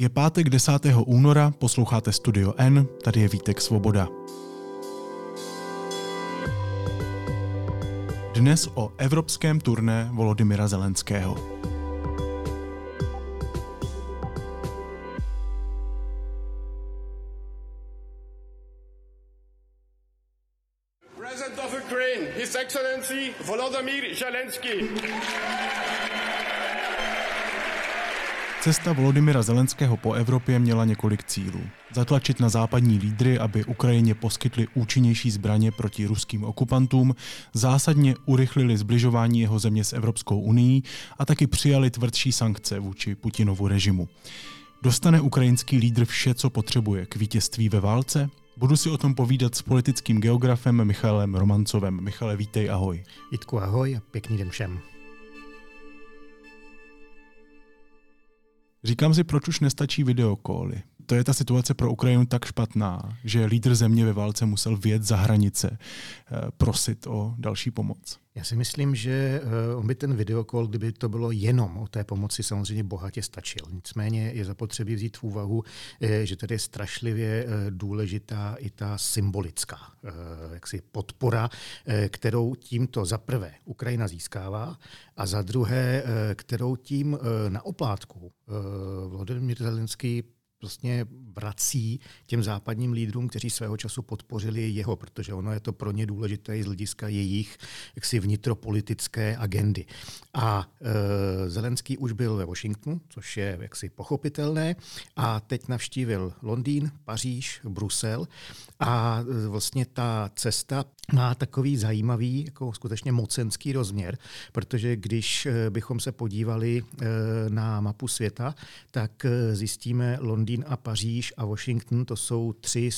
Je pátek 10. února, posloucháte Studio N, tady je Vítek Svoboda. Dnes o evropském turné Volodymyra Zelenského. President of Ukraine, His Excellency Volodymyr Zelensky. Cesta Volodymyra Zelenského po Evropě měla několik cílů. Zatlačit na západní lídry, aby Ukrajině poskytli účinnější zbraně proti ruským okupantům, zásadně urychlili zbližování jeho země s Evropskou unii a taky přijali tvrdší sankce vůči Putinovu režimu. Dostane ukrajinský lídr vše, co potřebuje k vítězství ve válce? Budu si o tom povídat s politickým geografem Michalem Romancovem. Michale, vítej, ahoj. Vítku, ahoj a pěkný den všem. Říkám si, proč už nestačí videokoly. To je ta situace pro Ukrajinu tak špatná, že lídr země ve válce musel vjet za hranice, eh, prosit o další pomoc. Já si myslím, že eh, on by ten videokol, kdyby to bylo jenom o té pomoci, samozřejmě bohatě stačil. Nicméně je zapotřebí vzít v úvahu, eh, že tady je strašlivě důležitá i ta symbolická jaksi podpora, kterou tímto za prvé Ukrajina získává a za druhé, kterou tím na oplátku Vladimír Zelenský vlastně vrací těm západním lídrům, kteří svého času podpořili jeho, protože ono je to pro ně důležité z hlediska jejich jaksi vnitropolitické agendy. A e, Zelenský už byl ve Washingtonu, což je jaksi pochopitelné, a teď navštívil Londýn, Paříž, Brusel a e, vlastně ta cesta má takový zajímavý, jako skutečně mocenský rozměr, protože když e, bychom se podívali e, na mapu světa, tak e, zjistíme Londýn a Paříž a Washington, to jsou tři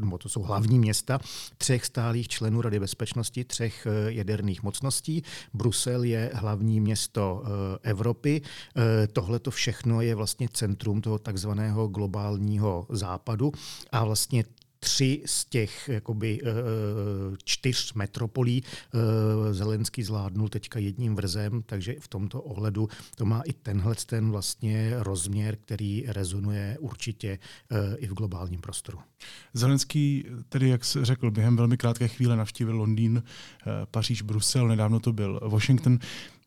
nebo to jsou hlavní města třech stálých členů Rady bezpečnosti, třech eh, jaderných mocností. Brusel je hlavní město eh, Evropy. Eh, tohle to všechno je vlastně centrum toho takzvaného globálního západu a vlastně tři z těch jakoby, eh, čtyř metropolí eh, Zelenský zvládnul teďka jedním vrzem, takže v tomto ohledu to má i tenhle ten vlastně rozměr, který rezonuje určitě eh, i v globálním prostoru. Zelenský tedy, jak se řekl, během velmi krátké chvíle navštívil Londýn, Paříž, Brusel, nedávno to byl Washington.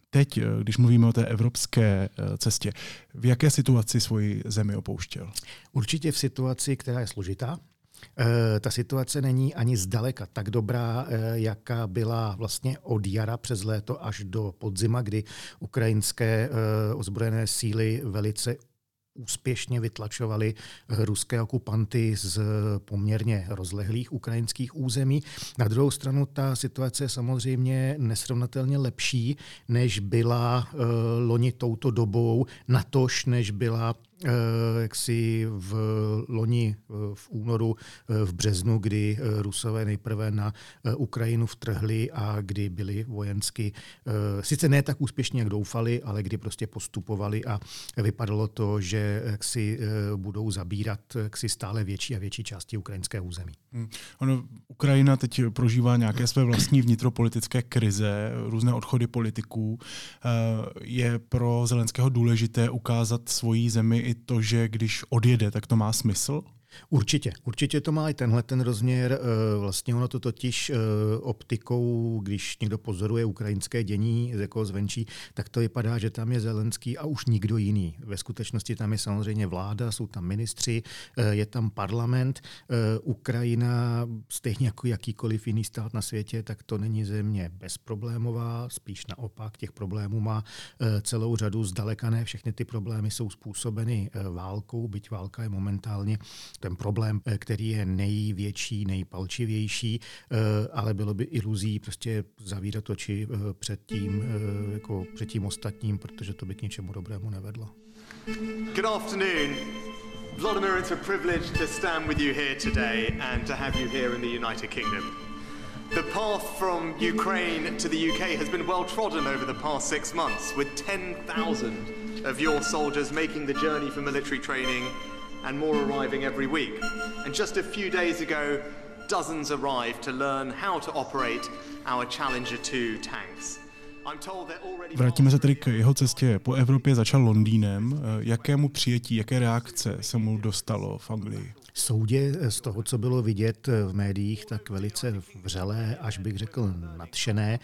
Teď, když mluvíme o té evropské cestě, v jaké situaci svoji zemi opouštěl? Určitě v situaci, která je složitá, Eh, ta situace není ani zdaleka tak dobrá, eh, jaká byla vlastně od jara přes léto až do podzima, kdy ukrajinské eh, ozbrojené síly velice úspěšně vytlačovali ruské okupanty z poměrně rozlehlých ukrajinských území. Na druhou stranu ta situace je samozřejmě nesrovnatelně lepší, než byla loni touto dobou, natož než byla Eh, jaksi v loni eh, v únoru, eh, v březnu, kdy Rusové nejprve na Ukrajinu vtrhli a kdy byli vojensky, sice ne tak úspěšně, jak doufali, ale kdy prostě postupovali a vypadalo to, že jaksi budou zabírat jaksi stále větší a větší části ukrajinské území. Hmm. Ono, Ukrajina teď prožívá nějaké své vlastní vnitropolitické krize, různé odchody politiků. Je pro Zelenského důležité ukázat svoji zemi i to, že když odjede, tak to má smysl? Určitě, určitě to má i tenhle ten rozměr. Eh, vlastně ono to totiž eh, optikou, když někdo pozoruje ukrajinské dění jako zvenčí, tak to vypadá, že tam je Zelenský a už nikdo jiný. Ve skutečnosti tam je samozřejmě vláda, jsou tam ministři, eh, je tam parlament. Ukrajina, stejně jako jakýkoliv jiný stát na světě, tak to není země bezproblémová, spíš naopak. Těch problémů má celou řadu, zdaleka ne všechny ty problémy jsou způsobeny válkou, byť válka je momentálně ten problém, eh, který je největší, nejpalčivější, eh, ale bylo by iluzí prostě zavírat oči eh, před tím, jako před tím ostatním, protože to by k ničemu dobrému nevedlo. Good afternoon. Vladimir, it's a privilege to stand with you here today and to have you here in the United Kingdom. The path from Ukraine to the UK has been well trodden over the past six months, with 10,000 of your soldiers making the journey for military training and more arriving every week. And just a few days ago, dozens arrived to learn how to operate our Challenger 2 tanks. Vrátíme se tedy k jeho cestě po Evropě, začal Londýnem. Jakému přijetí, jaké reakce se mu dostalo v Anglii? Soudě z toho, co bylo vidět v médiích, tak velice vřelé, až bych řekl nadšené.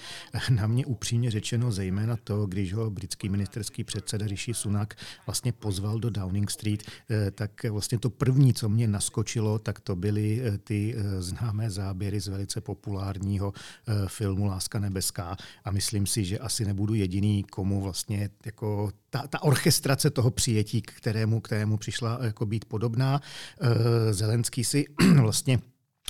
Na mě upřímně řečeno zejména to, když ho britský ministerský předseda Rishi Sunak vlastně pozval do Downing Street, eh, tak vlastně to první, co mě naskočilo, tak to byly eh, ty eh, známé záběry z velice populárního filmu Láska nebeská a myslím si, že asi nebudu jediný, komu vlastně jako ta, ta orchestrace toho přijetí, k kterému, kterému přišla jako být podobná. Eh, Zelenský si vlastně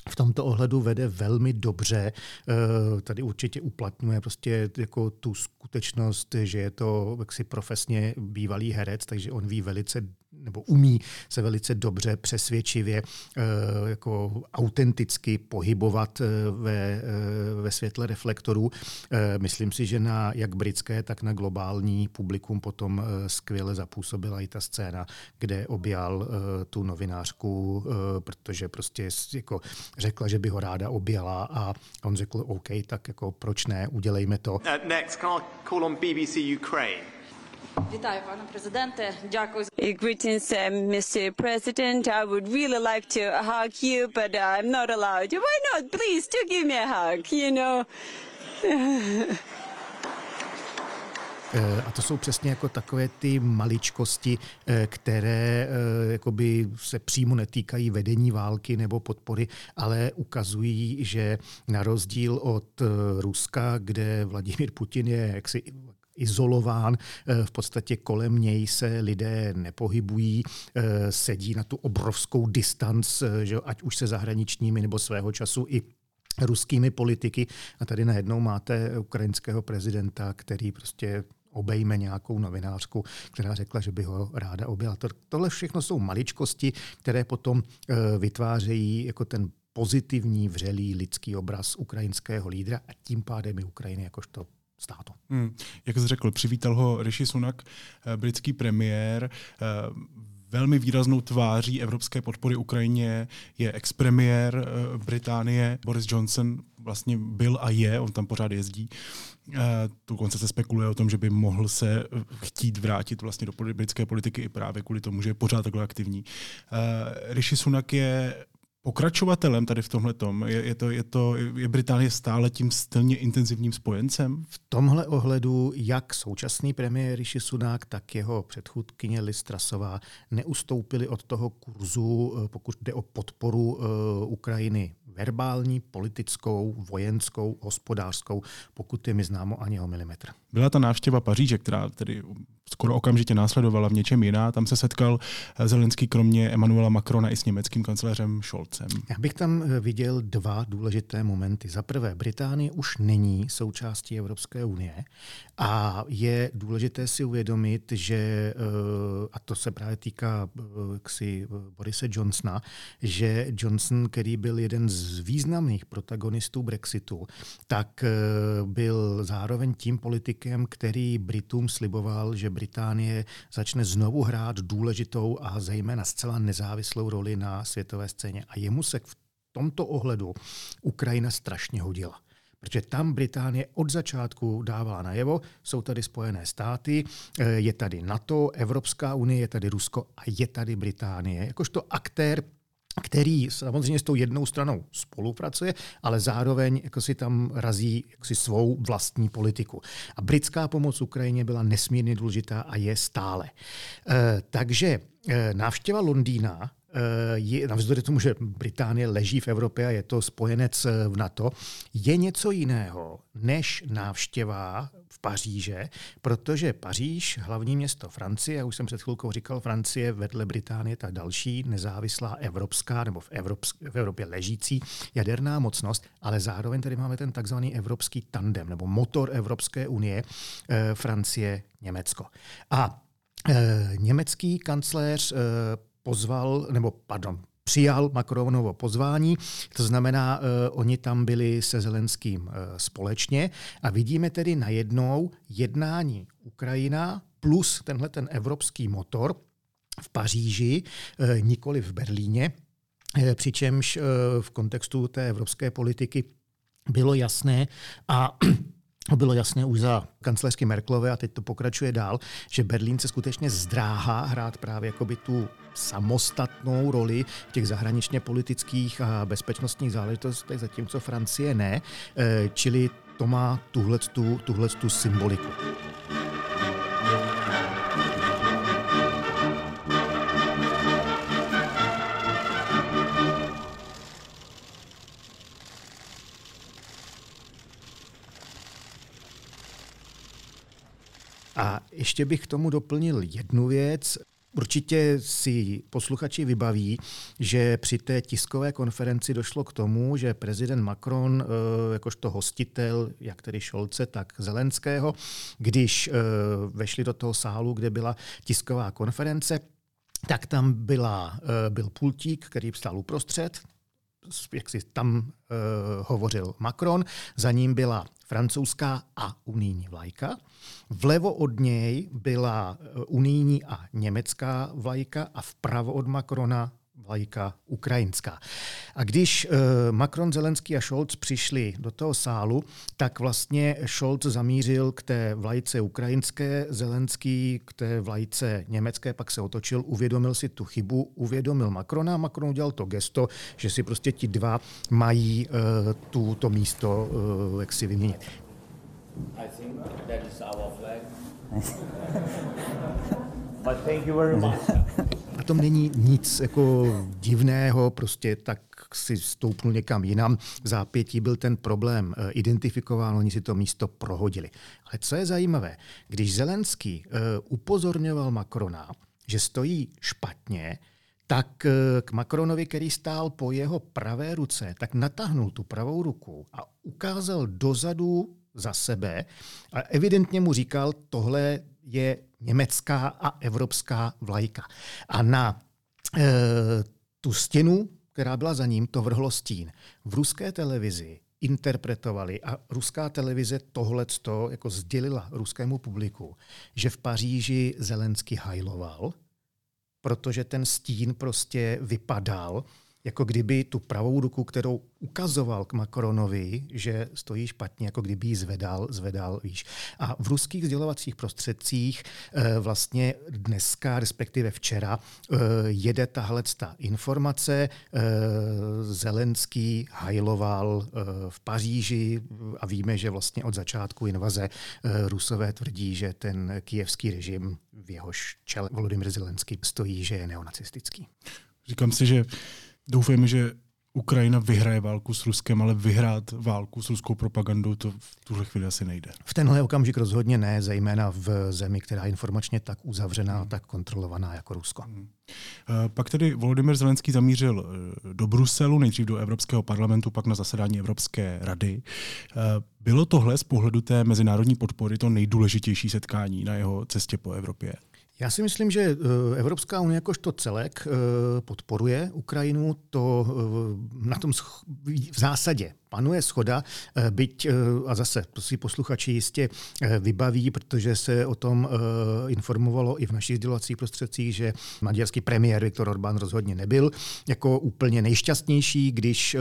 v tomto ohledu vede velmi dobře. Eh, tady určitě uplatňuje prostě jako tu skutečnost, že je to jaksi profesně bývalý herec, takže on ví velice nebo umí se velice dobře, přesvědčivě, eh, jako autenticky pohybovat eh, ve, ve světle reflektorů. Myslím si, že na jak britské, tak na globální publikum potom skvěle zapůsobila i ta scéna, kde objal tu novinářku, protože prostě jako řekla, že by ho ráda objela a on řekl, OK, tak jako proč ne, udělejme to. Uh, next, can I call on BBC Ukraine? Вітаю, пане президенте. Дякую. Greetings, uh, Mr. President. I would really like to hug you, but I'm not allowed. Why not? Please, do give me a hug, you know. Eh, a to jsou přesně jako takové ty maličkosti, eh, které eh, jakoby se přímo netýkají vedení války nebo podpory, ale ukazují, že na rozdíl od Ruska, kde Vladimír Putin je jaksi izolován, v podstatě kolem něj se lidé nepohybují, sedí na tu obrovskou distanc, že ať už se zahraničními nebo svého času i ruskými politiky. A tady najednou máte ukrajinského prezidenta, který prostě obejme nějakou novinářku, která řekla, že by ho ráda objela. Tohle všechno jsou maličkosti, které potom eh, vytvářejí jako ten pozitivní, vřelý lidský obraz ukrajinského lídra a tím pádem i Ukrajiny jakožto státu. Hmm. Jak jsi řekl, přivítal ho Rishi Sunak, eh, britský premiér. Eh, velmi výraznou tváří evropské podpory Ukrajině je expremiér Británie Boris Johnson, vlastně byl a je, on tam pořád jezdí. Dokonce se spekuluje o tom, že by mohl se chtít vrátit vlastně do britské politiky i právě kvůli tomu, že je pořád takhle aktivní. Rishi Sunak je pokračovatelem tady v tomhle tom? Je, je, to, je, to, je Británie stále tím stylně intenzivním spojencem? V tomhle ohledu jak současný premiér Rishi Sunak, tak jeho předchůdkyně Liz Trasová neustoupili od toho kurzu, eh, pokud jde o podporu uh, Ukrajiny verbální, politickou, vojenskou, hospodářskou, pokud je mi známo ani o milimetr. Byla ta návštěva Paříže, která tedy skoro okamžitě následovala v něčem jiná. Tam se setkal Zelenský kromě Emanuela Macrona i s německým kancléřem Scholzem. Já bych tam eh, viděl dva důležité momenty. Za prvé, Británie už není součástí Evropské unie a je důležité si uvědomit, že, eh, a to se právě týká eh, ksi Borise Johnsona, že Johnson, který byl jeden z významných protagonistů Brexitu, tak byl zároveň tím politikem, který Britům sliboval, že Británie začne znovu hrát důležitou a zejména zcela nezávislou roli na světové scéně. A jemu se v tomto ohledu Ukrajina strašně hodila. Protože tam Británie od začátku dávala najevo, jsou tady Spojené státy, je tady NATO, Evropská unie, je tady Rusko a je tady Británie. Jakožto aktér který samozřejmě s tou jednou stranou spolupracuje, ale zároveň jako si tam razí jako si svou vlastní politiku. A britská pomoc Ukrajině byla nesmírně důležitá a je stále. E, takže e, návštěva Londýna Eh, je, navzdory tomu, že Británie leží v Evropě a je to spojenec eh, v NATO, je něco jiného než návštěva Paříže, protože Paříž, hlavní město Francie, já už jsem před chvilkou říkal, Francie vedle Británie ta další nezávislá evropská nebo v, Evropsk- v Evropě ležící jaderná mocnost, ale zároveň tady máme ten takzvaný evropský tandem nebo motor Evropské unie, eh, Francie, Německo. A německý kancléř pozval, nebo pardon, přijal Macronovo pozvání, to znamená, uh, oni tam byli se Zelenským uh, společně. A vidíme tedy najednou jednání Ukrajina plus tenhle ten evropský motor v Paříži, uh, nikoli v Berlíně, přičemž v kontextu té evropské politiky bylo jasné a bylo jasné už za kancelářky Merklové a teď to pokračuje dál, že Berlín se skutečně zdráhá hrát právě jakoby tu samostatnou roli v těch zahraničně politických a bezpečnostních záležitostech, zatímco Francie ne, eh, čili to má tuhle tu symboliku. A ještě bych k tomu doplnil jednu věc. Určitě si posluchači vybaví, že při té tiskové konferenci došlo k tomu, že prezident Macron, eh, jakožto hostitel, jak tedy Šolce, tak Zelenského, když eh, vešli do toho sálu, kde byla tisková konference, tak tam byla, eh, byl pultík, který stál uprostřed, jak si tam uh, hovořil Macron, za ním byla francouzská a unijní vlajka. Vlevo od něj byla eh, unijní a německá vlajka a vpravo od Macrona vlajka ukrajinská. A když uh, Macron, Zelenský a Scholz přišli do toho sálu, tak vlastně Scholz zamířil k té vlajce ukrajinské, Zelenský k té vlajce německé, pak se otočil, uvědomil si tu chybu, uvědomil Macrona a Macron udělal to gesto, že si prostě ti dva mají uh, tu, to místo uh, jak si vyměnit. I think that is our flag. But thank you very much. Tom není nic jako divného, prostě tak si stoupnul někam jinam. V zápětí byl ten problém eh, identifikován, oni si to místo prohodili. Ale co je zajímavé, když Zelenský uh, upozorňoval Macrona, že stojí špatně, tak uh, k Macronovi, který stál po jeho pravé ruce, tak natáhnul tu pravou ruku a ukázal dozadu za sebe a evidentně mu říkal, tohle je německá a evropská vlajka. A na e, tu stěnu, která byla za ním, to vrhlo stín. V ruské televizi interpretovali a ruská televize tohleto jako sdělila ruskému publiku, že v Paříži Zelensky hajloval, protože ten stín prostě vypadal, jako kdyby tu pravou ruku, kterou ukazoval k Macronovi, že stojí špatně, jako kdyby ji zvedal, zvedal, víš. A v ruských sdělovacích prostředcích e, vlastně dneska, respektive včera, e, jede tahle ta informace. E, Zelenský hajloval v Paříži a víme, že vlastně od začátku invaze Rusové tvrdí, že ten kijevský režim v jehož čele Volodymyr Zelenský stojí, že je neonacistický. Říkám si, že Doufejme, že Ukrajina vyhraje válku s Ruskem, ale vyhrát válku s ruskou propagandou to v tuhle chvíli asi nejde. V tenhle okamžik rozhodně ne, zejména v zemi, která je informačně tak uzavřená, hmm. tak kontrolovaná jako Rusko. Hmm. Eh, pak tedy Volodymyr Zelenský zamířil eh, do Bruselu, nejdřív do Evropského parlamentu, pak na zasedání Evropské rady. Eh, bylo tohle z pohledu té mezinárodní podpory to nejdůležitější setkání na jeho cestě po Evropě? Já si myslím, že eh, Evropská unie jakožto celek eh, podporuje Ukrajinu. To eh, na tom v zásadě panuje schoda, byť, a zase si posluchači jistě vybaví, protože se o tom informovalo i v našich sdělovacích prostředcích, že maďarský premiér Viktor Orbán rozhodně nebyl jako úplně nejšťastnější, když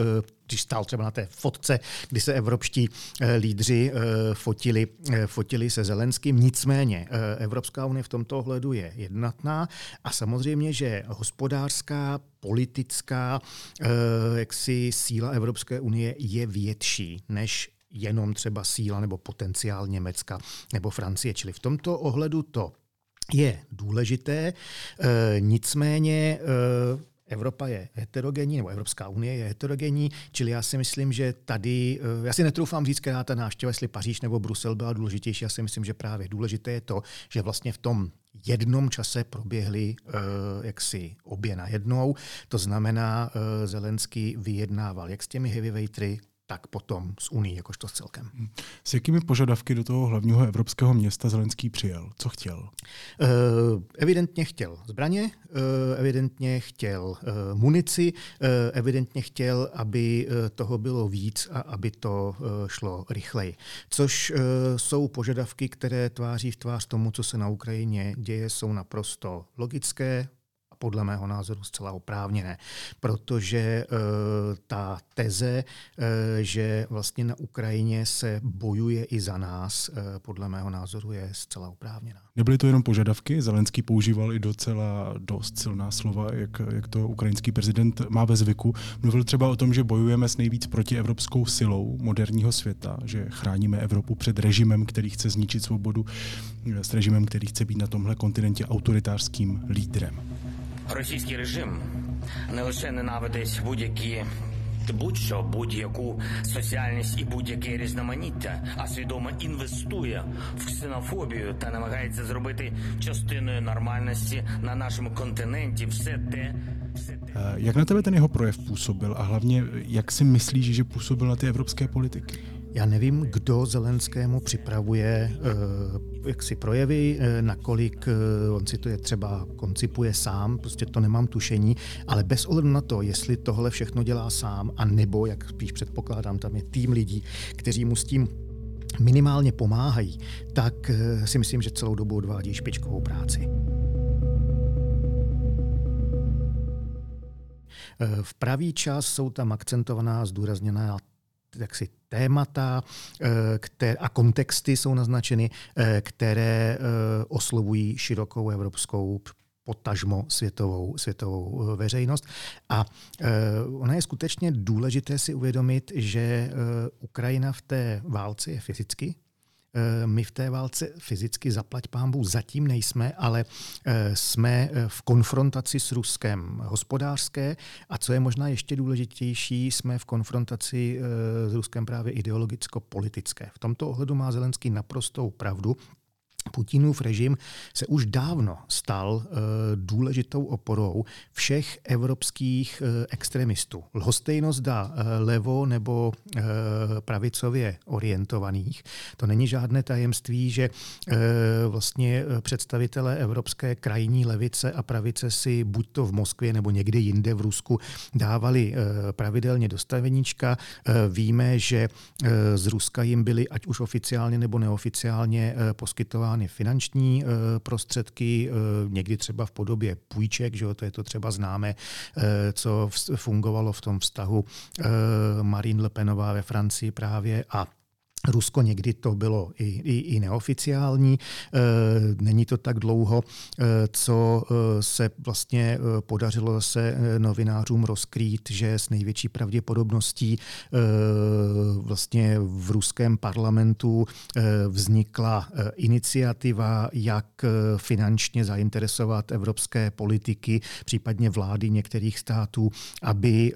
když stál třeba na té fotce, kdy se evropští eh, lídři eh, fotili, eh, fotili se Zelenským. Nicméně Evropská unie v tomto ohledu je jednotná a samozřejmě, že hospodářská, politická jaksi síla Evropské unie je větší než jenom třeba síla nebo potenciál Německa nebo Francie. Čili v tomto ohledu to je důležité. Nicméně Evropa je heterogenní, nebo Evropská unie je heterogenní, čili já si myslím, že tady, eh, já si netroufám říct, která ta návštěva, jestli Paříž nebo Brusel byla důležitější, já si myslím, že právě důležité je to, že vlastně v tom jednom čase proběhly uh, jaksi obě najednou. To znamená, uh, Zelenský vyjednával jak s těmi heavyweighty, tak potom s Unii jakožto s celkem. Hmm. S jakými požadavky do toho hlavního evropského města Zelenský přijel? Co chtěl? Uh, evidentně chtěl zbraně, uh, evidentně chtěl uh, munici, evidentně chtěl, aby toho bylo víc a aby to šlo rychleji. Což jsou požadavky, které tváří v tvář tomu, co se na Ukrajině děje, jsou naprosto logické, podle mého názoru zcela oprávněné, protože ta teze, že vlastně na Ukrajině se bojuje i za nás, podle mého názoru je zcela oprávněná. Nebyly to jenom požadavky, Zelenský používal i docela dost silná slova, jak, jak to ukrajinský prezident má ve zvyku. Mluvil třeba o tom, že bojujeme s nejvíc protievropskou silou moderního světa, že chráníme Evropu před režimem, který chce zničit svobodu, s režimem, který chce být na tomhle kontinentě autoritářským lídrem. Російський режим не лише ненавидить будь-які будь-що, будь-яку соціальність і будь-яке різноманіття, а свідомо інвестує в ксенофобію та намагається зробити частиною нормальності на нашому континенті все те. Jak na tebe ten jeho projev působil a hlavně jak si myslíš, že působil na ty evropské politiky? Já nevím, kdo Zelenskému připravuje uh, jaksi projevy, uh, nakolik uh, on si to je třeba koncipuje sám, prostě to nemám tušení, ale bez ohledu na to, jestli tohle všechno dělá sám, a nebo, jak spíš předpokládám, tam je tým lidí, kteří mu s tím minimálně pomáhají, tak si myslím, že celou dobu odvádí špičkovou práci. V pravý čas jsou tam akcentovaná, zdůrazněná jaksi témata eh, které, a kontexty jsou naznačeny, eh, které eh, oslovují širokou evropskou potažmo světovou, světovou veřejnost. A ona je skutečně důležité si uvědomit, že Ukrajina v té válce je fyzicky my v té válce fyzicky zaplať pámbu zatím nejsme, ale eh, jsme eh, v konfrontaci s Ruskem hospodářské a co je možná ještě důležitější, jsme v konfrontaci s Ruskem právě ideologicko-politické. V tomto ohledu má Zelenský naprostou pravdu. Putinův režim se už dávno stal uh, důležitou oporou všech evropských uh, extremistů. Lhostejno zda uh, levo nebo pravicově orientovaných. To není žádné tajemství, že vlastně představitelé evropské krajní levice a pravice si buď to v Moskvě nebo někde jinde v Rusku dávali pravidelně dostaveníčka. Uh, víme, že z Ruska jim byly ať už oficiálně nebo neoficiálně poskytovány poskytovány finanční eh, prostředky, eh, někdy třeba v podobě půjček, že jo, to je to třeba známé, eh, co fungovalo v tom vztahu Marine Le Penová ve Francii právě a Rusko někdy to bylo i, i, i neoficiální. E, není to tak dlouho, e, co e, se vlastně podařilo se novinářům rozkrýt, že s největší pravděpodobností vlastně v ruském parlamentu vznikla iniciativa, jak finančně zainteresovat evropské politiky, případně vlády některých států, aby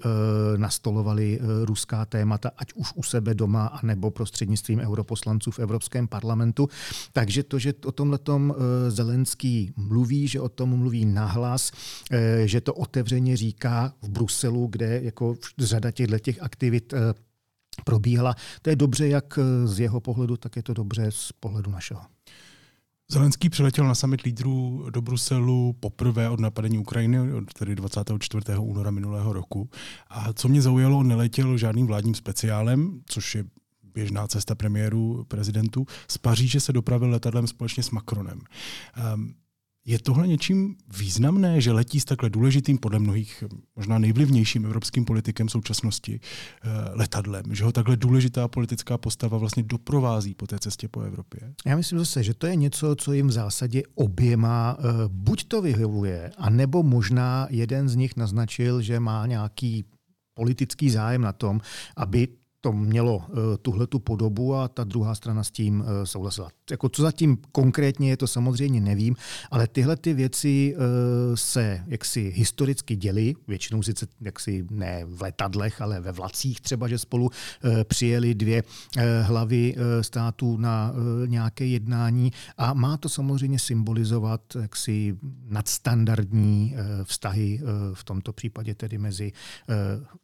nastolovali ruská témata, ať už u sebe doma, anebo prostřednictvím prostřednictvím europoslanců v Evropském parlamentu. Takže to, že o tomhle eh, Zelenský mluví, že o tom mluví nahlas, eh, že to otevřeně říká v Bruselu, kde jako řada těchto těch aktivit eh, probíhala. To je dobře jak z jeho pohledu, tak je to dobře z pohledu našeho. Zelenský přiletěl na summit lídrů do Bruselu poprvé od napadení Ukrajiny, tedy 24. února minulého roku. A co mě zaujalo, neletěl žádným vládním speciálem, což je běžná cesta premiéru prezidentu. Z Paříže se dopravil letadlem společně s Macronem. Um, je tohle něčím významné, že letí s takhle důležitým, podle mnohých možná nejvlivnějším evropským politikem současnosti eh, letadlem, že ho takhle důležitá politická postava vlastně doprovází po té cestě po Evropě? Já myslím zase, že to je něco, co jim v zásadě oběma uh, buď to vyhovuje, anebo možná jeden z nich naznačil, že má nějaký politický zájem na tom, aby to mělo eh, tuhle tu podobu a ta druhá strana s tím eh, souhlasila. Jako co zatím konkrétně je, to samozřejmě nevím, ale tyhle ty věci eh, se jaksi historicky děly, většinou sice jaksi ne v letadlech, ale ve vlacích třeba, že spolu přijeli dvě hlavy států na nějaké jednání a má to samozřejmě symbolizovat jaksi nadstandardní vztahy v tomto případě tedy mezi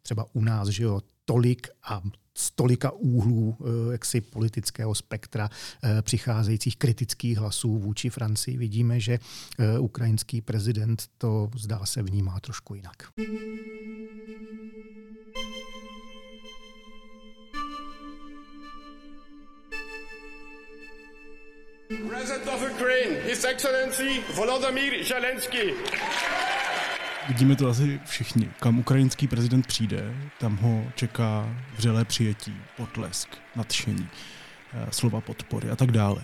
třeba u nás, že jo, tolik a z tolika úhlů eh, jaksi politického spektra eh, přicházejících kritických hlasů vůči Francii vidíme, že eh, ukrajinský prezident to zdá se vnímá trošku jinak. President of Ukraine, His Excellency Volodymyr Zelensky. Vidíme to asi všichni. Kam ukrajinský prezident přijde, tam ho čeká vřelé přijetí, potlesk, nadšení, eh, slova podpory a tak dále.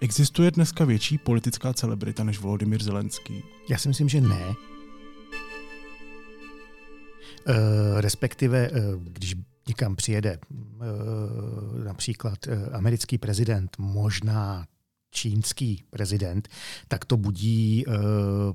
Existuje dneska větší politická celebrita než Volodymyr Zelenský? Já si myslím, že ne. Uh, respektive, uh, když někam přijede uh, například americký prezident, možná čínský prezident, tak to budí uh,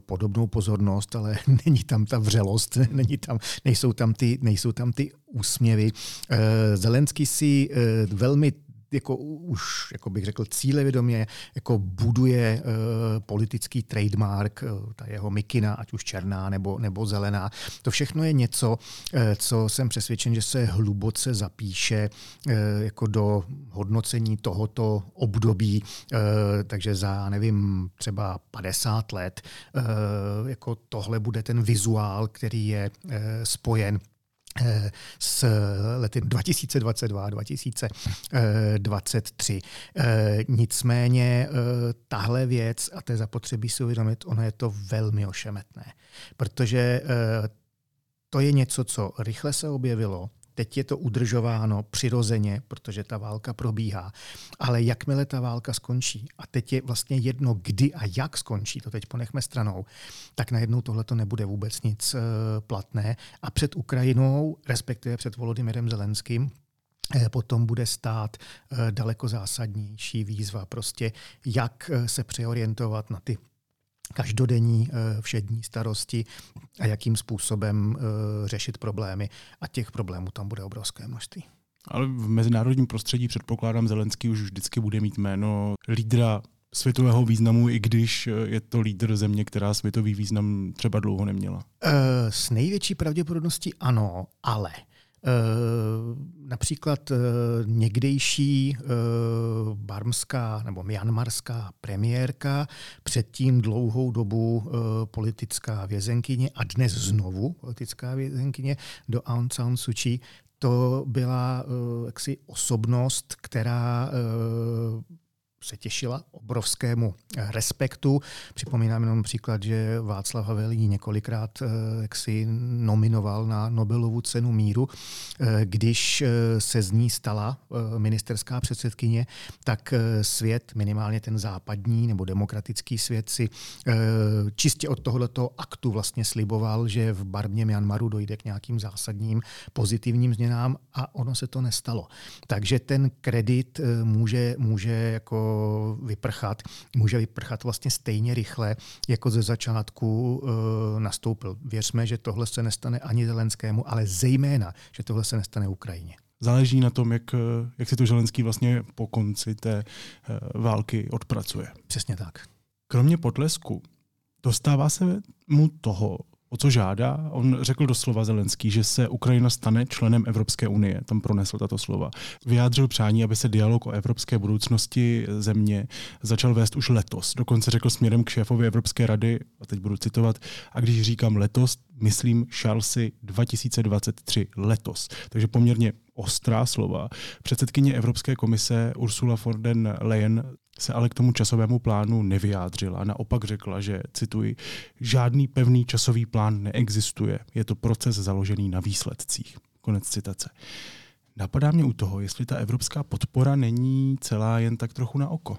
podobnou pozornost, ale není tam ta vřelost, není tam, nejsou, tam ty, nejsou tam ty úsměvy. Uh, Zelenský si uh, velmi jako už, jako bych řekl, cílevědomě jako buduje uh, politický trademark, uh, ta jeho mikina, ať už černá nebo, nebo zelená. To všechno je něco, uh, co jsem přesvědčen, že se hluboce zapíše uh, jako do hodnocení tohoto období, uh, takže za, nevím, třeba 50 let uh, jako tohle bude ten vizuál, který je uh, spojen Eh, s lety 2022 2023. Eh, nicméně eh, tahle věc, a to je zapotřebí si uvědomit, ono je to velmi ošemetné, protože to je něco, co rychle se objevilo, Teď je to udržováno přirozeně, protože ta válka probíhá. Ale jakmile ta válka skončí, a teď je vlastně jedno, kdy a jak skončí, to teď ponechme stranou, tak najednou tohle to nebude vůbec nic uh, platné. A před Ukrajinou, respektive před Volodymyrem Zelenským, eh, potom bude stát eh, daleko zásadnější výzva. Prostě jak se přeorientovat na ty každodenní eh, všední starosti a jakým způsobem eh, řešit problémy. A těch problémů tam bude obrovské množství. Ale v mezinárodním prostředí předpokládám, Zelenský už vždycky bude mít jméno lídra světového významu, i když eh, je to lídr země, která světový význam třeba dlouho neměla? S největší pravděpodobností ano, ale například eh, někdejší eh, barmská nebo myanmarská premiérka, předtím dlouhou dobu politická vězenkyně a dnes znovu politická vězenkyně do Aung San Suu Kyi, to byla jaksi osobnost, která se těšila obrovskému eh, respektu. Připomínám jenom příklad, že Václav Havel ji několikrát eh, jak si nominoval na Nobelovu cenu míru. Eh, když se z ní stala ministerská předsedkyně, tak svět, minimálně ten západní nebo demokratický svět si čistě od tohoto aktu vlastně sliboval, že v Barmě Myanmaru dojde k nějakým zásadním pozitivním změnám a ono se to nestalo. Takže ten kredit může, může jako vyprchat, může vyprchat vlastně stejně rychle, jako ze začátku uh, nastoupil. Věřme, že tohle se nestane ani Zelenskému, ale zejména, že tohle se nestane Ukrajině. Záleží na tom, jak, jak si to Zelenský vlastně po konci té uh, války odpracuje. Přesně tak. Kromě potlesku, dostává se mu toho, o co žádá. On řekl doslova Zelenský, že se Ukrajina stane členem Evropské unie. Tam pronesl tato slova. Vyjádřil přání, aby se dialog o evropské budoucnosti země začal vést už letos. Dokonce řekl směrem k šéfovi Evropské rady, a teď budu citovat, a když říkám letos, myslím Charlesy 2023 letos. Takže poměrně ostrá slova. Předsedkyně Evropské komise Ursula von der Leyen se ale k tomu časovému plánu nevyjádřila. Naopak řekla, že, cituji, žádný pevný časový plán neexistuje. Je to proces založený na výsledcích. Konec citace. Napadá mě u toho, jestli ta evropská podpora není celá jen tak trochu na oko.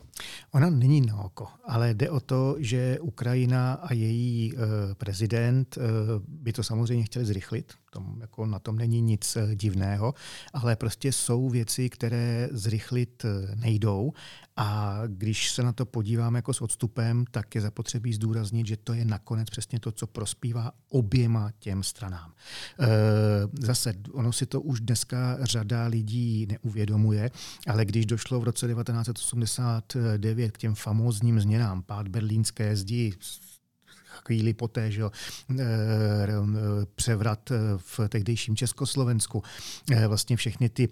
Ona není na oko, ale jde o to, že Ukrajina a její uh, prezident uh, by to samozřejmě chtěli zrychlit. Tom, jako na tom není nic uh, divného, ale prostě jsou věci, které zrychlit nejdou a když se na to podíváme jako s odstupem, tak je zapotřebí zdůraznit, že to je nakonec přesně to, co prospívá oběma těm stranám. E, zase, ono si to už dneska řada lidí neuvědomuje, ale když došlo v roce 1989 k těm famózním změnám, pád berlínské zdi, chvíli poté, že eh, převrat eh, v tehdejším Československu, eh, vlastně všechny ty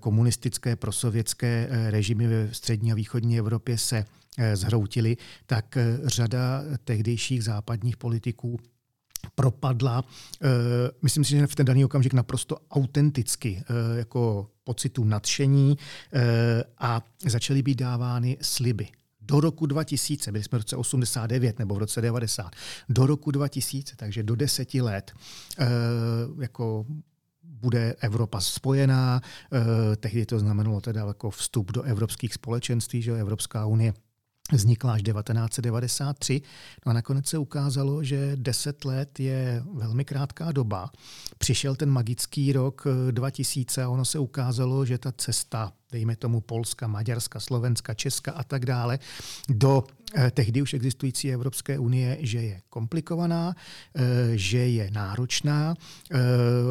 komunistické prosovětské režimy ve střední a východní Evropě se zhroutily, tak řada tehdejších západních politiků propadla, myslím si, že v ten daný okamžik naprosto autenticky, jako pocitu nadšení a začaly být dávány sliby do roku 2000, byli jsme v roce 89 nebo v roce 90, do roku 2000, takže do deseti let, eh, jako bude Evropa spojená. Eh, tehdy to znamenalo teda jako vstup do evropských společenství, že Evropská unie vznikla až 1993. No a nakonec se ukázalo, že 10 let je velmi krátká doba. Přišel ten magický rok 2000 a ono se ukázalo, že ta cesta dejme tomu Polska, Maďarska, Slovenska, Česka a tak dále, do eh, tehdy už existující Evropské unie, že je komplikovaná, eh, že je náročná. Eh,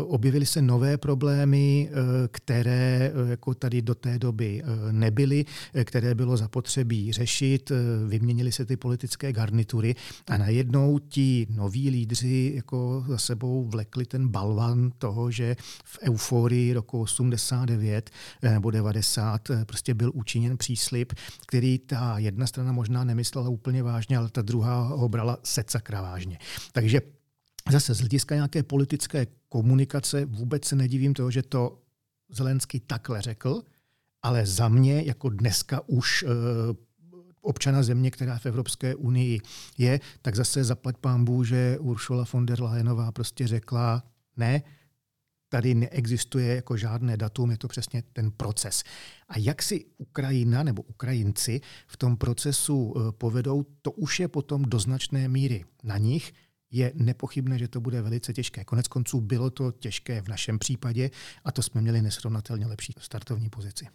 objevily se nové problémy, které jako tady do té doby nebyly, které bylo zapotřebí řešit. Vyměnily se ty politické garnitury a najednou ti noví lídři jako za sebou vlekli ten balvan toho, že v euforii roku 89 nebo 90 90 eh, prostě byl učiněn příslip, který ta jedna strana možná nemyslela úplně vážně, ale ta druhá ho brala secakra vážně. Takže zase z hlediska nějaké politické komunikace vůbec se nedivím toho, že to Zelenský takhle řekl, ale za mě jako dneska už eh, občana země, která v Evropské unii je, tak zase zaplať pámbu, že Ursula von der Leyenová prostě řekla, ne, tady neexistuje jako žádné datum, je to přesně ten proces. A jak si Ukrajina nebo Ukrajinci v tom procesu eh, povedou, to už je potom do značné míry na nich. Je nepochybné, že to bude velice těžké. Konec konců bylo to těžké v našem případě a to jsme měli nesrovnatelně lepší startovní pozici.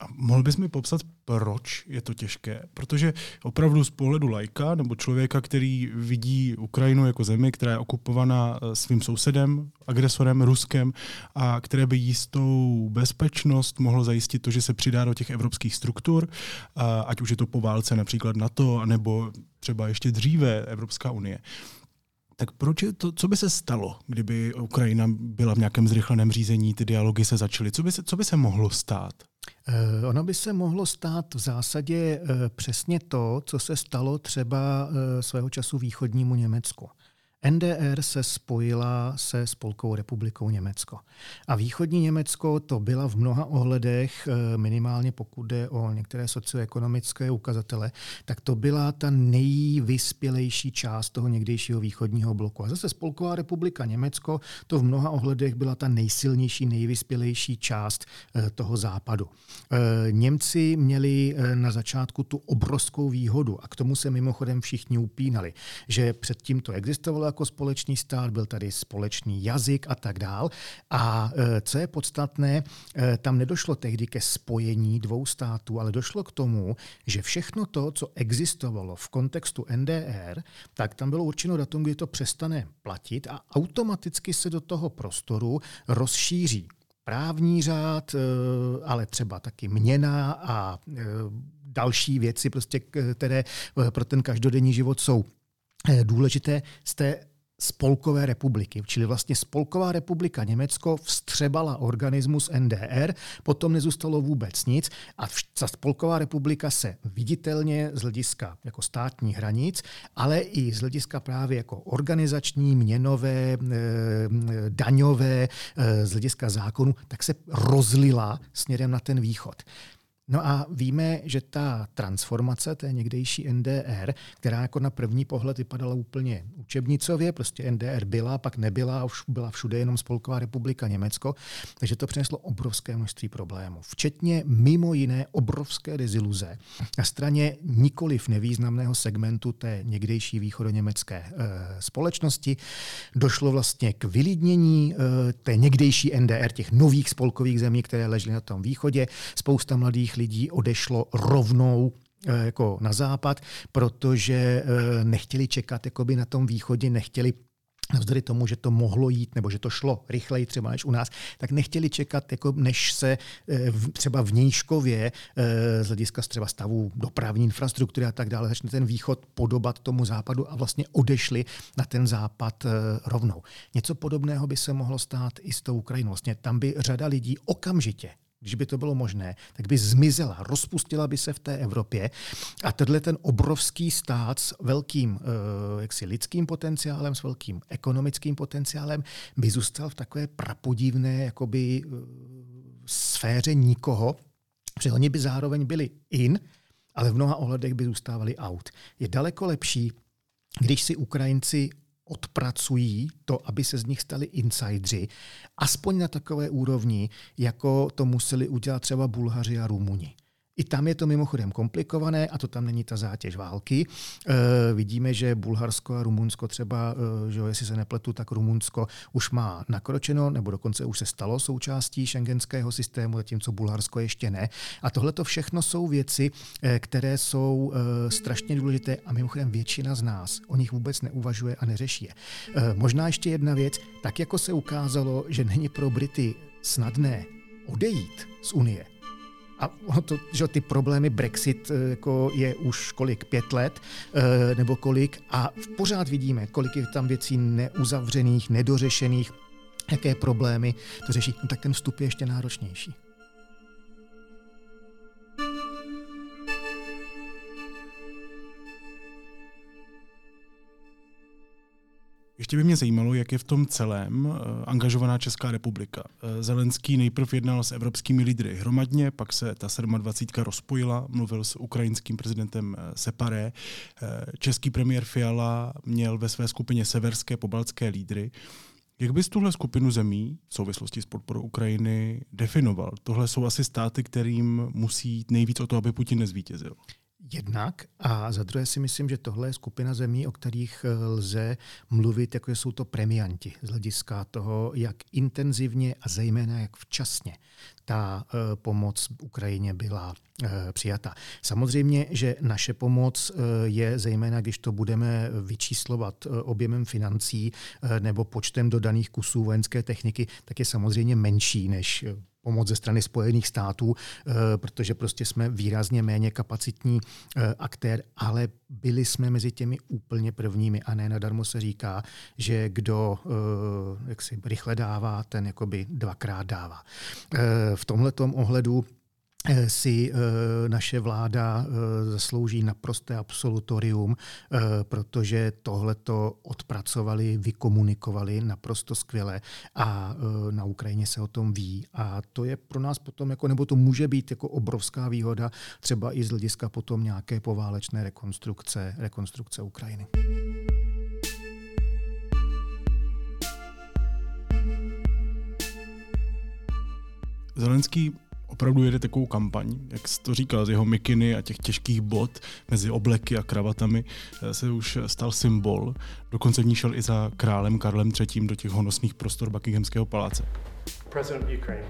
A mohl bys mi popsat, proč je to těžké? Protože opravdu z pohledu lajka nebo člověka, který vidí Ukrajinu jako zemi, která je okupovaná eh, svým sousedem, agresorem, Ruskem, a které by jistou bezpečnost mohlo zajistit to, že se přidá do těch evropských struktur, ať už je to po válce například NATO, nebo třeba ještě dříve Evropská unie. Tak proč je to, co by se stalo, kdyby Ukrajina byla v nějakém zrychleném řízení, ty dialogy se začaly? Co by se, co by se mohlo stát? Eh, ono by se mohlo stát v zásadě eh, přesně to, co se stalo třeba eh, svého času východnímu Německu. NDR se spojila se Spolkovou republikou Německo. A východní Německo to byla v mnoha ohledech, eh, minimálně pokud jde o některé socioekonomické ukazatele, tak to byla ta nejvyspělejší část toho někdejšího východního bloku. A zase Spolková republika Německo to v mnoha ohledech byla ta nejsilnější, nejvyspělejší část eh, toho západu. Eh, Němci měli na začátku tu obrovskou výhodu a k tomu se mimochodem všichni upínali, že předtím to existovalo jako společný stát, byl tady společný jazyk a tak dál. A e, co je podstatné, e, tam nedošlo tehdy ke spojení dvou států, ale došlo k tomu, že všechno to, co existovalo v kontextu NDR, tak tam bylo určeno datum, kdy to přestane platit a automaticky se do toho prostoru rozšíří právní řád, e, ale třeba taky měna a další věci, prostě, které pro ten každodenní život jsou důležité z té Spolkové republiky. Čili vlastně Spolková republika Německo vstřebala organismus NDR, potom nezůstalo vůbec nic a ta Spolková republika se viditelně z hlediska jako státní hranic, ale i z hlediska právě jako organizační, měnové, eh, daňové, eh, z hlediska zákonu, tak se rozlila směrem na ten východ. No a víme, že ta transformace té někdejší NDR, která jako na první pohled vypadala úplně učebnicově, prostě NDR byla, pak nebyla, už byla všude jenom Spolková republika Německo, takže to přineslo obrovské množství problémů, včetně mimo jiné obrovské deziluze na straně nikoliv nevýznamného segmentu té někdejší východoněmecké e, společnosti. Došlo vlastně k vylidnění e, té někdejší NDR, těch nových spolkových zemí, které ležely na tom východě. Spousta mladých lidí odešlo rovnou eh, jako na západ, protože eh, nechtěli čekat jakoby na tom východě, nechtěli navzdory tomu, že to mohlo jít, nebo že to šlo rychleji třeba než u nás, tak nechtěli čekat, jako než se eh, třeba v Nějškově z hlediska třeba stavu dopravní infrastruktury a tak dále začne ten východ podobat tomu západu a vlastně odešli na ten západ rovnou. Něco podobného by se mohlo stát i s tou Ukrajinou. Vlastně tam by řada lidí okamžitě když by to bylo možné, tak by zmizela, rozpustila by se v té Evropě a tenhle ten obrovský stát s velkým eh, jaksi lidským potenciálem, s velkým ekonomickým potenciálem by zůstal v takové prapodivné jakoby, eh, sféře nikoho, protože oni by zároveň byli in, ale v mnoha ohledech by zůstávali out. Je daleko lepší, když si Ukrajinci odpracují to, aby se z nich stali insidři, aspoň na takové úrovni, jako to museli udělat třeba Bulhaři a Rumuni. I tam je to mimochodem komplikované a to tam není ta zátěž války. E, vidíme, že Bulharsko a Rumunsko třeba, e, že jestli se nepletu, tak Rumunsko už má nakročeno, nebo dokonce už se stalo součástí šengenského systému, zatímco Bulharsko ještě ne. A tohle to všechno jsou věci, e, které jsou e, strašně důležité a mimochodem většina z nás o nich vůbec neuvažuje a neřeší je. E, možná ještě jedna věc, tak jako se ukázalo, že není pro Brity snadné odejít z Unie, a to, že ty problémy Brexit eh, jako je už kolik, pět let eh, nebo kolik a pořád vidíme, kolik je tam věcí neuzavřených, nedořešených, jaké problémy to řeší, no tak ten vstup je ještě náročnější. Ještě by mě zajímalo, jak je v tom celém eh, angažovaná Česká republika. Eh, Zelenský nejprv jednal s evropskými lídry hromadně, pak se ta 27. rozpojila, mluvil s ukrajinským prezidentem eh, Separé. Český premiér Fiala měl ve své skupině severské pobaltské lídry. Jak bys tuhle skupinu zemí v souvislosti s podporou Ukrajiny definoval? Tohle jsou asi státy, kterým musí jít nejvíc o to, aby Putin nezvítězil. Jednak a za druhé si myslím, že tohle je skupina zemí, o kterých eh, lze mluvit, jako jsou to premianti z hlediska toho, jak intenzivně a zejména jak včasně ta uh, pomoc Ukrajině byla uh, přijata. Samozřejmě, že naše pomoc je zejména, když to budeme vyčíslovat objemem financí nebo počtem dodaných kusů vojenské techniky, tak je samozřejmě menší než pomoc ze strany Spojených států, eh, protože prostě jsme výrazně méně kapacitní eh, aktér, ale byli jsme mezi těmi úplně prvními a ne nadarmo se říká, že kdo eh, jak si rychle dává, ten jakoby dvakrát dává. V tomhletom ohledu si eh, naše vláda eh, zaslouží naprosté absolutorium, protože tohleto odpracovali, vykomunikovali naprosto skvěle a na Ukrajině se o tom ví. A to je pro nás potom, jako, nebo to může být jako obrovská výhoda, třeba i z hlediska potom nějaké poválečné rekonstrukce, rekonstrukce Ukrajiny. Zelenský opravdu jede takovou kampaň, jak jsi to říkal, z jeho mikiny a těch těžkých bot mezi obleky a kravatami eh, se už stal symbol. Dokonce v ní šel i za králem Karlem III. do těch honosných prostor Buckinghamského paláce. President of Ukraine,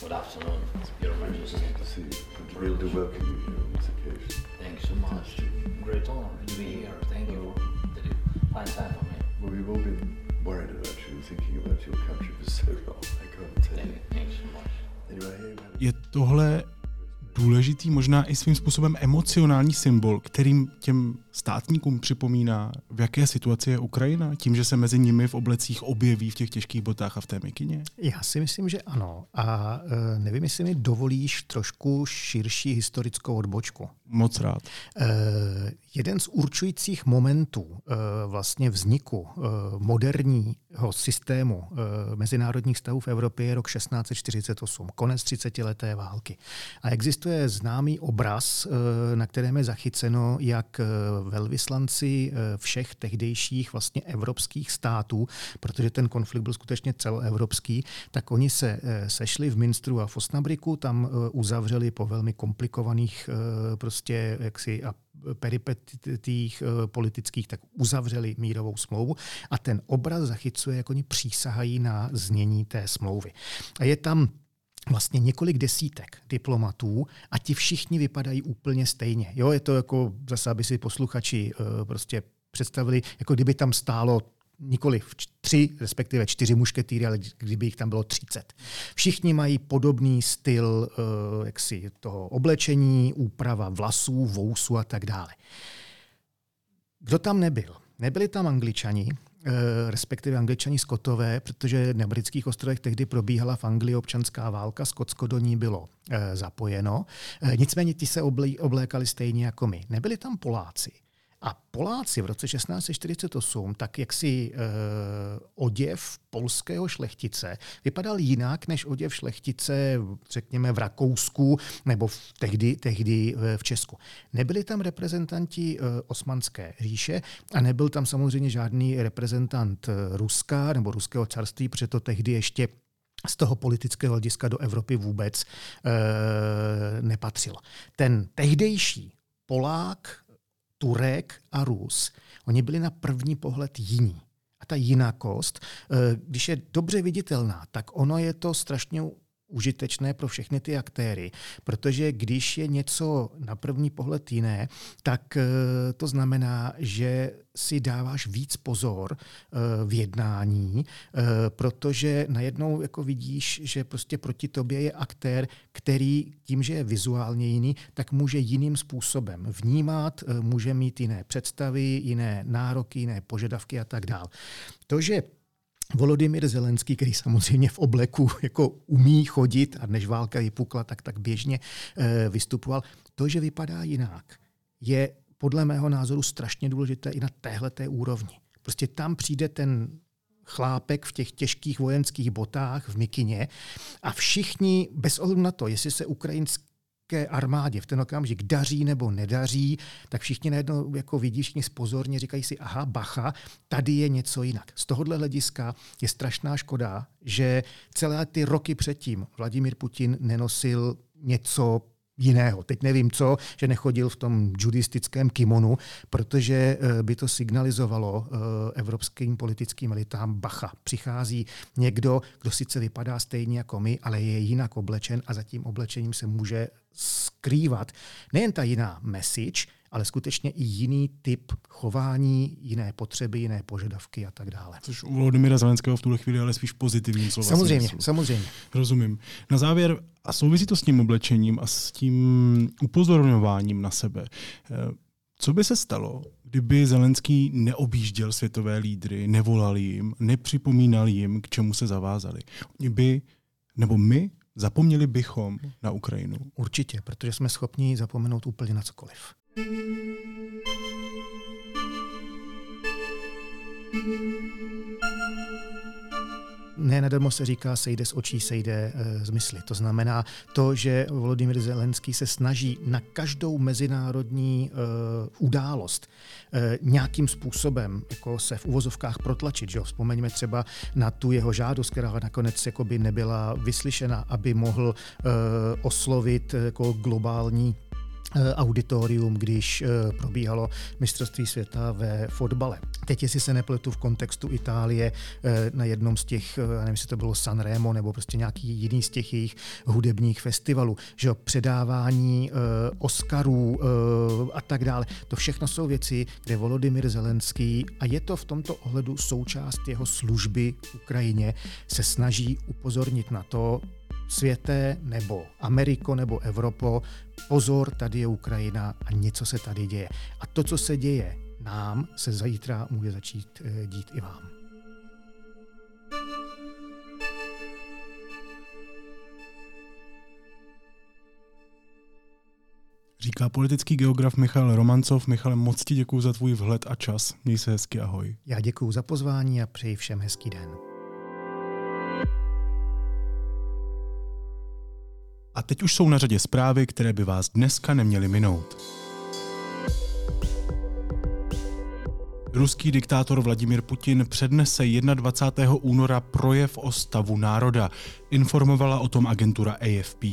Good afternoon, Your Majesty. to see you. Really to welcome you here on this occasion. Thanks so much. Great honor to be here. Thank you. Fine time for me. Well, all been worried about you, thinking about your country for so long. I can't tell you. Je tohle důležitý, možná i svým způsobem emocionální symbol, kterým těm státníkům připomíná, v jaké situaci je Ukrajina, tím, že se mezi nimi v oblecích objeví v těch těžkých botách a v té mikině? Já si myslím, že ano. A e, nevím, jestli mi dovolíš trošku širší historickou odbočku. Moc rád. E, jeden z určujících momentů e, vlastně vzniku e, moderního systému e, mezinárodních stavů v Evropě je rok 1648, konec 30. leté války. A existuje známý obraz, e, na kterém je zachyceno, jak velvyslanci eh, všech tehdejších vlastně evropských států, protože ten konflikt byl skutečně celoevropský, tak oni se eh, sešli v Minstru a v Osnabriku, tam eh, uzavřeli po velmi komplikovaných prostě jaksi a peripetích politických, tak uzavřeli mírovou smlouvu a ten obraz zachycuje, jak oni přísahají na znění té smlouvy. A je tam vlastně několik desítek diplomatů a ti všichni vypadají úplně stejně. Jo, je to jako zase, aby si posluchači uh, prostě představili, jako kdyby tam stálo nikoli tři, respektive čtyři mušketýry, ale kdyby jich tam bylo třicet. Všichni mají podobný styl uh, jaksi toho oblečení, úprava vlasů, vousu a tak dále. Kdo tam nebyl? Nebyli tam angličani, Eh, respektive angličani skotové, protože na britských ostrovech tehdy probíhala v Anglii občanská válka, Skotsko do ní bylo eh, zapojeno. Eh, nicméně ti se oblékali stejně jako my. Nebyli tam Poláci, A Poláci v roce 1648, tak jak si e, oděv polského šlechtice vypadal jinak než oděv šlechtice, řekněme, v Rakousku nebo v, tehdy, tehdy v Česku. Nebyli tam reprezentanti e, osmanské říše a nebyl tam samozřejmě žádný reprezentant Ruska nebo ruského carství, protože to tehdy ještě z toho politického hlediska do Evropy vůbec e, nepatřilo. Ten tehdejší Polák, Turek a Rus, oni byli na první pohled jiní. A ta jinakost, e, když je dobře viditelná, tak ono je to strašně užitečné pro všechny ty aktéry, protože když je něco na první pohled jiné, tak eh, to znamená, že si dáváš víc pozor eh, v jednání, eh, protože najednou jako vidíš, že prostě proti tobě je aktér, který tím, že je vizuálně jiný, tak může jiným způsobem vnímat, může mít jiné představy, jiné nároky, jiné požadavky a tak dále. To, že Volodymyr Zelenský, který samozřejmě v obleku jako umí chodit a než válka vypukla, tak tak běžně e, vystupoval. To, že vypadá jinak, je podle mého názoru strašně důležité i na téhle úrovni. Prostě tam přijde ten chlápek v těch těžkých vojenských botách v mikině a všichni, bez ohledu na to, jestli se ukrajinský ruské armádě v ten okamžik daří nebo nedaří, tak všichni najednou jako vidí, všichni spozorně říkají si, aha, bacha, tady je něco jinak. Z tohohle hlediska je strašná škoda, že celé ty roky předtím Vladimír Putin nenosil něco jiného. Teď nevím co, že nechodil v tom judistickém kimonu, protože eh, by to signalizovalo eh, evropským politickým elitám bacha. Přichází někdo, kdo sice vypadá stejně jako my, ale je jinak oblečen a za tím oblečením se může skrývat nejen ta jiná message, ale skutečně i jiný typ chování, jiné potřeby, jiné požadavky a tak dále. Což u Volodymyra Zelenského v tuhle chvíli ale spíš pozitivní slova. Samozřejmě, smyslu. samozřejmě. Rozumím. Na závěr, a souvisí to s tím oblečením a s tím upozorňováním na sebe. Eh, co by se stalo, kdyby Zelenský neobjížděl světové lídry, nevolal jim, nepřipomínal jim, k čemu se zavázali? Oni by, nebo my Zapomněli bychom na Ukrajinu? Určitě, protože jsme schopni zapomenout úplně na cokoliv. Ne nadarmo se říká, sejde z očí, sejde e, z mysli. To znamená to, že Volodymyr Zelenský se snaží na každou mezinárodní e, událost e, nějakým způsobem jako se v uvozovkách protlačit. Že? Vzpomeňme třeba na tu jeho žádost, která nakonec jakoby nebyla vyslyšena, aby mohl e, oslovit jako globální Eh, auditorium, když eh, probíhalo mistrovství světa ve fotbale. Teď, jestli se nepletu v kontextu Itálie, eh, na jednom z těch, nevím, jestli to bylo Sanremo nebo prostě nějaký jiný z těch jejich hudebních festivalů, že předávání Oscarů a tak dále. To všechno jsou věci, kde Volodymyr Zelenský, a je to v tomto ohledu součást jeho služby Ukrajině, se snaží upozornit na to, světé nebo Ameriko nebo Evropo, pozor, tady je Ukrajina a něco se tady děje. A to, co se děje nám, se zítra může začít eh, dít i vám. Říká politický geograf Michal Romancov. Michale, moc ti děkuji za tvůj vhled a čas. Měj se hezky, ahoj. Já děkuji za pozvání a přeji všem hezký den. A teď už jsou na řadě zprávy, které by vás dneska neměly minout. Ruský diktátor Vladimir Putin přednese 21. února projev o stavu národa, informovala o tom agentura AFP.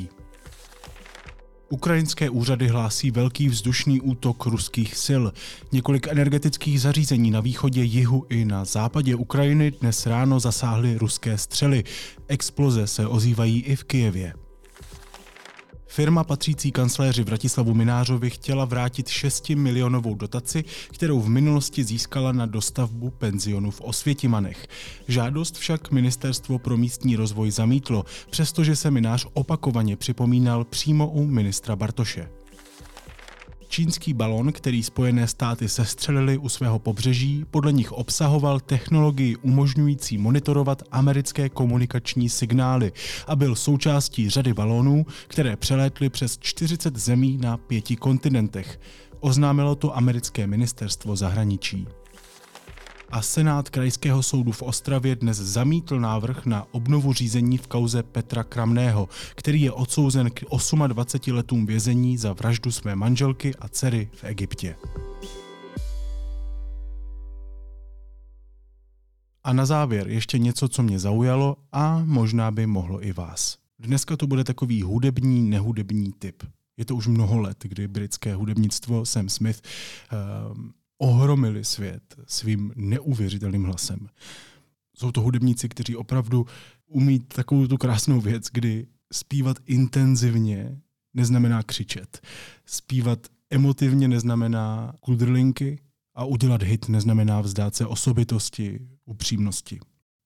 Ukrajinské úřady hlásí velký vzdušný útok ruských sil. Několik energetických zařízení na východě, jihu i na západě Ukrajiny dnes ráno zasáhly ruské střely. Exploze se ozývají i v Kijevě. Firma patřící kancléři Vratislavu Minářovi chtěla vrátit 6 milionovou dotaci, kterou v minulosti získala na dostavbu penzionu v Osvětimanech. Žádost však Ministerstvo pro místní rozvoj zamítlo, přestože se Minář opakovaně připomínal přímo u ministra Bartoše čínský balon, který Spojené státy sestřelili u svého pobřeží, podle nich obsahoval technologii umožňující monitorovat americké komunikační signály a byl součástí řady balonů, které přelétly přes 40 zemí na pěti kontinentech. Oznámilo to americké ministerstvo zahraničí. A Senát Krajského soudu v Ostravě dnes zamítl návrh na obnovu řízení v kauze Petra Kramného, který je odsouzen k 28 letům vězení za vraždu své manželky a dcery v Egyptě. A na závěr ještě něco, co mě zaujalo a možná by mohlo i vás. Dneska to bude takový hudební, nehudební typ. Je to už mnoho let, kdy britské hudebnictvo Sam Smith uh, ohromili svět svým neuvěřitelným hlasem. Jsou to hudebníci, kteří opravdu umí takovou tu krásnou věc, kdy zpívat intenzivně neznamená křičet. Zpívat emotivně neznamená kudrlinky a udělat hit neznamená vzdát se osobitosti, upřímnosti.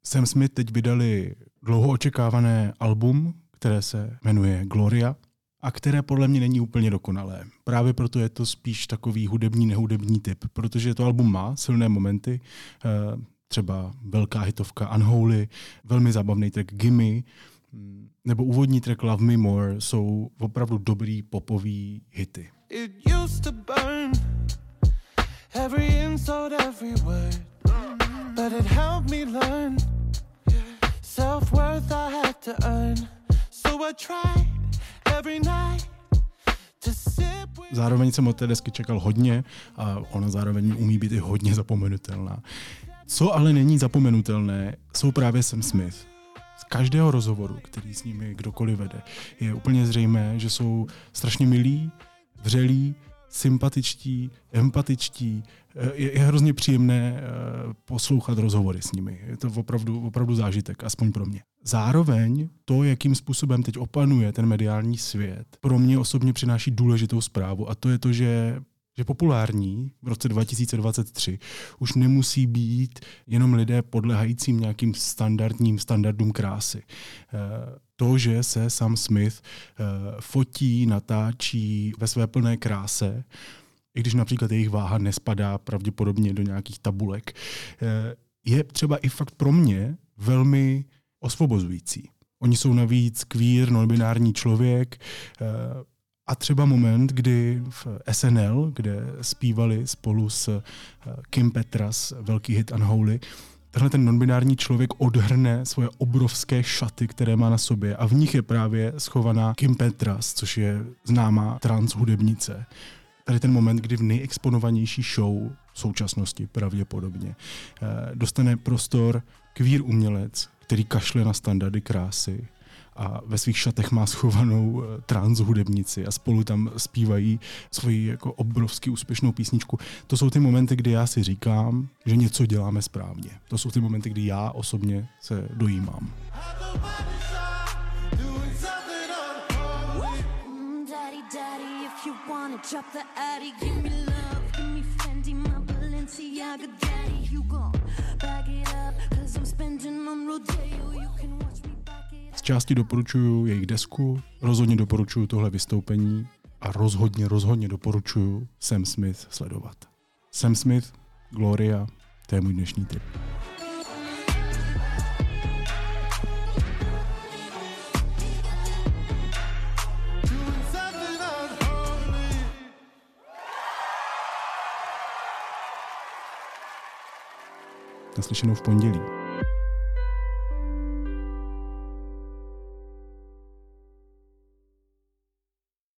Sam Smith teď vydali dlouho očekávané album, které se jmenuje Gloria a které podle mě není úplně dokonalé. Právě proto je to spíš takový hudební, nehudební typ, protože to album má silné momenty, eh, třeba velká hitovka Unholy, velmi zábavný track Gimme, mm, nebo úvodní track Love Me More jsou opravdu dobrý popový hity. It used to burn every insult, every word But it helped me learn self-worth I had to earn So I tried Zároveň jsem od té desky čekal hodně a ona zároveň umí být i hodně zapomenutelná. Co ale není zapomenutelné, jsou právě Sam Smith. Z každého rozhovoru, který s nimi kdokoliv vede, je úplně zřejmé, že jsou strašně milí, vřelí, sympatičtí, empatičtí. Eh, je, je hrozně příjemné eh, poslouchat rozhovory s nimi. Je to opravdu, opravdu zážitek, aspoň pro mě. Zároveň to, jakým způsobem teď opanuje ten mediální svět, pro mě osobně přináší důležitou zprávu a to je to, že že populární v roce 2023 už nemusí být jenom lidé podlehajícím nějakým standardním standardům krásy. Eh, to, že se Sam Smith eh, fotí, natáčí ve své plné kráse, i když například jejich váha nespadá pravděpodobně do nějakých tabulek, eh, je třeba i fakt pro mě velmi osvobozující. Oni jsou navíc queer, non-binární člověk, a třeba moment, kdy v SNL, kde zpívali spolu s eh, Kim Petras velký hit Unholy, tenhle ten nonbinární člověk odhrne svoje obrovské šaty, které má na sobě a v nich je právě schovaná Kim Petras, což je známá trans hudebnice. Tady ten moment, kdy v nejexponovanější show v současnosti pravděpodobně eh, dostane prostor queer umělec, který kašle na standardy krásy, a ve svých šatech má schovanou eh, trans hudebnici a spolu tam zpívají svoji jako obrovsky úspěšnou písničku. To jsou ty momenty, kdy já si říkám, že něco děláme správně. To jsou ty momenty, kdy já osobně se dojímám. Daddy, you gon' back it up, cause I'm spending on Rodeo, you can části doporučuju jejich desku, rozhodně doporučuju tohle vystoupení a rozhodně, rozhodně doporučuju Sam Smith sledovat. Sam Smith, Gloria, to je můj dnešní tip. Naslyšenou v pondělí.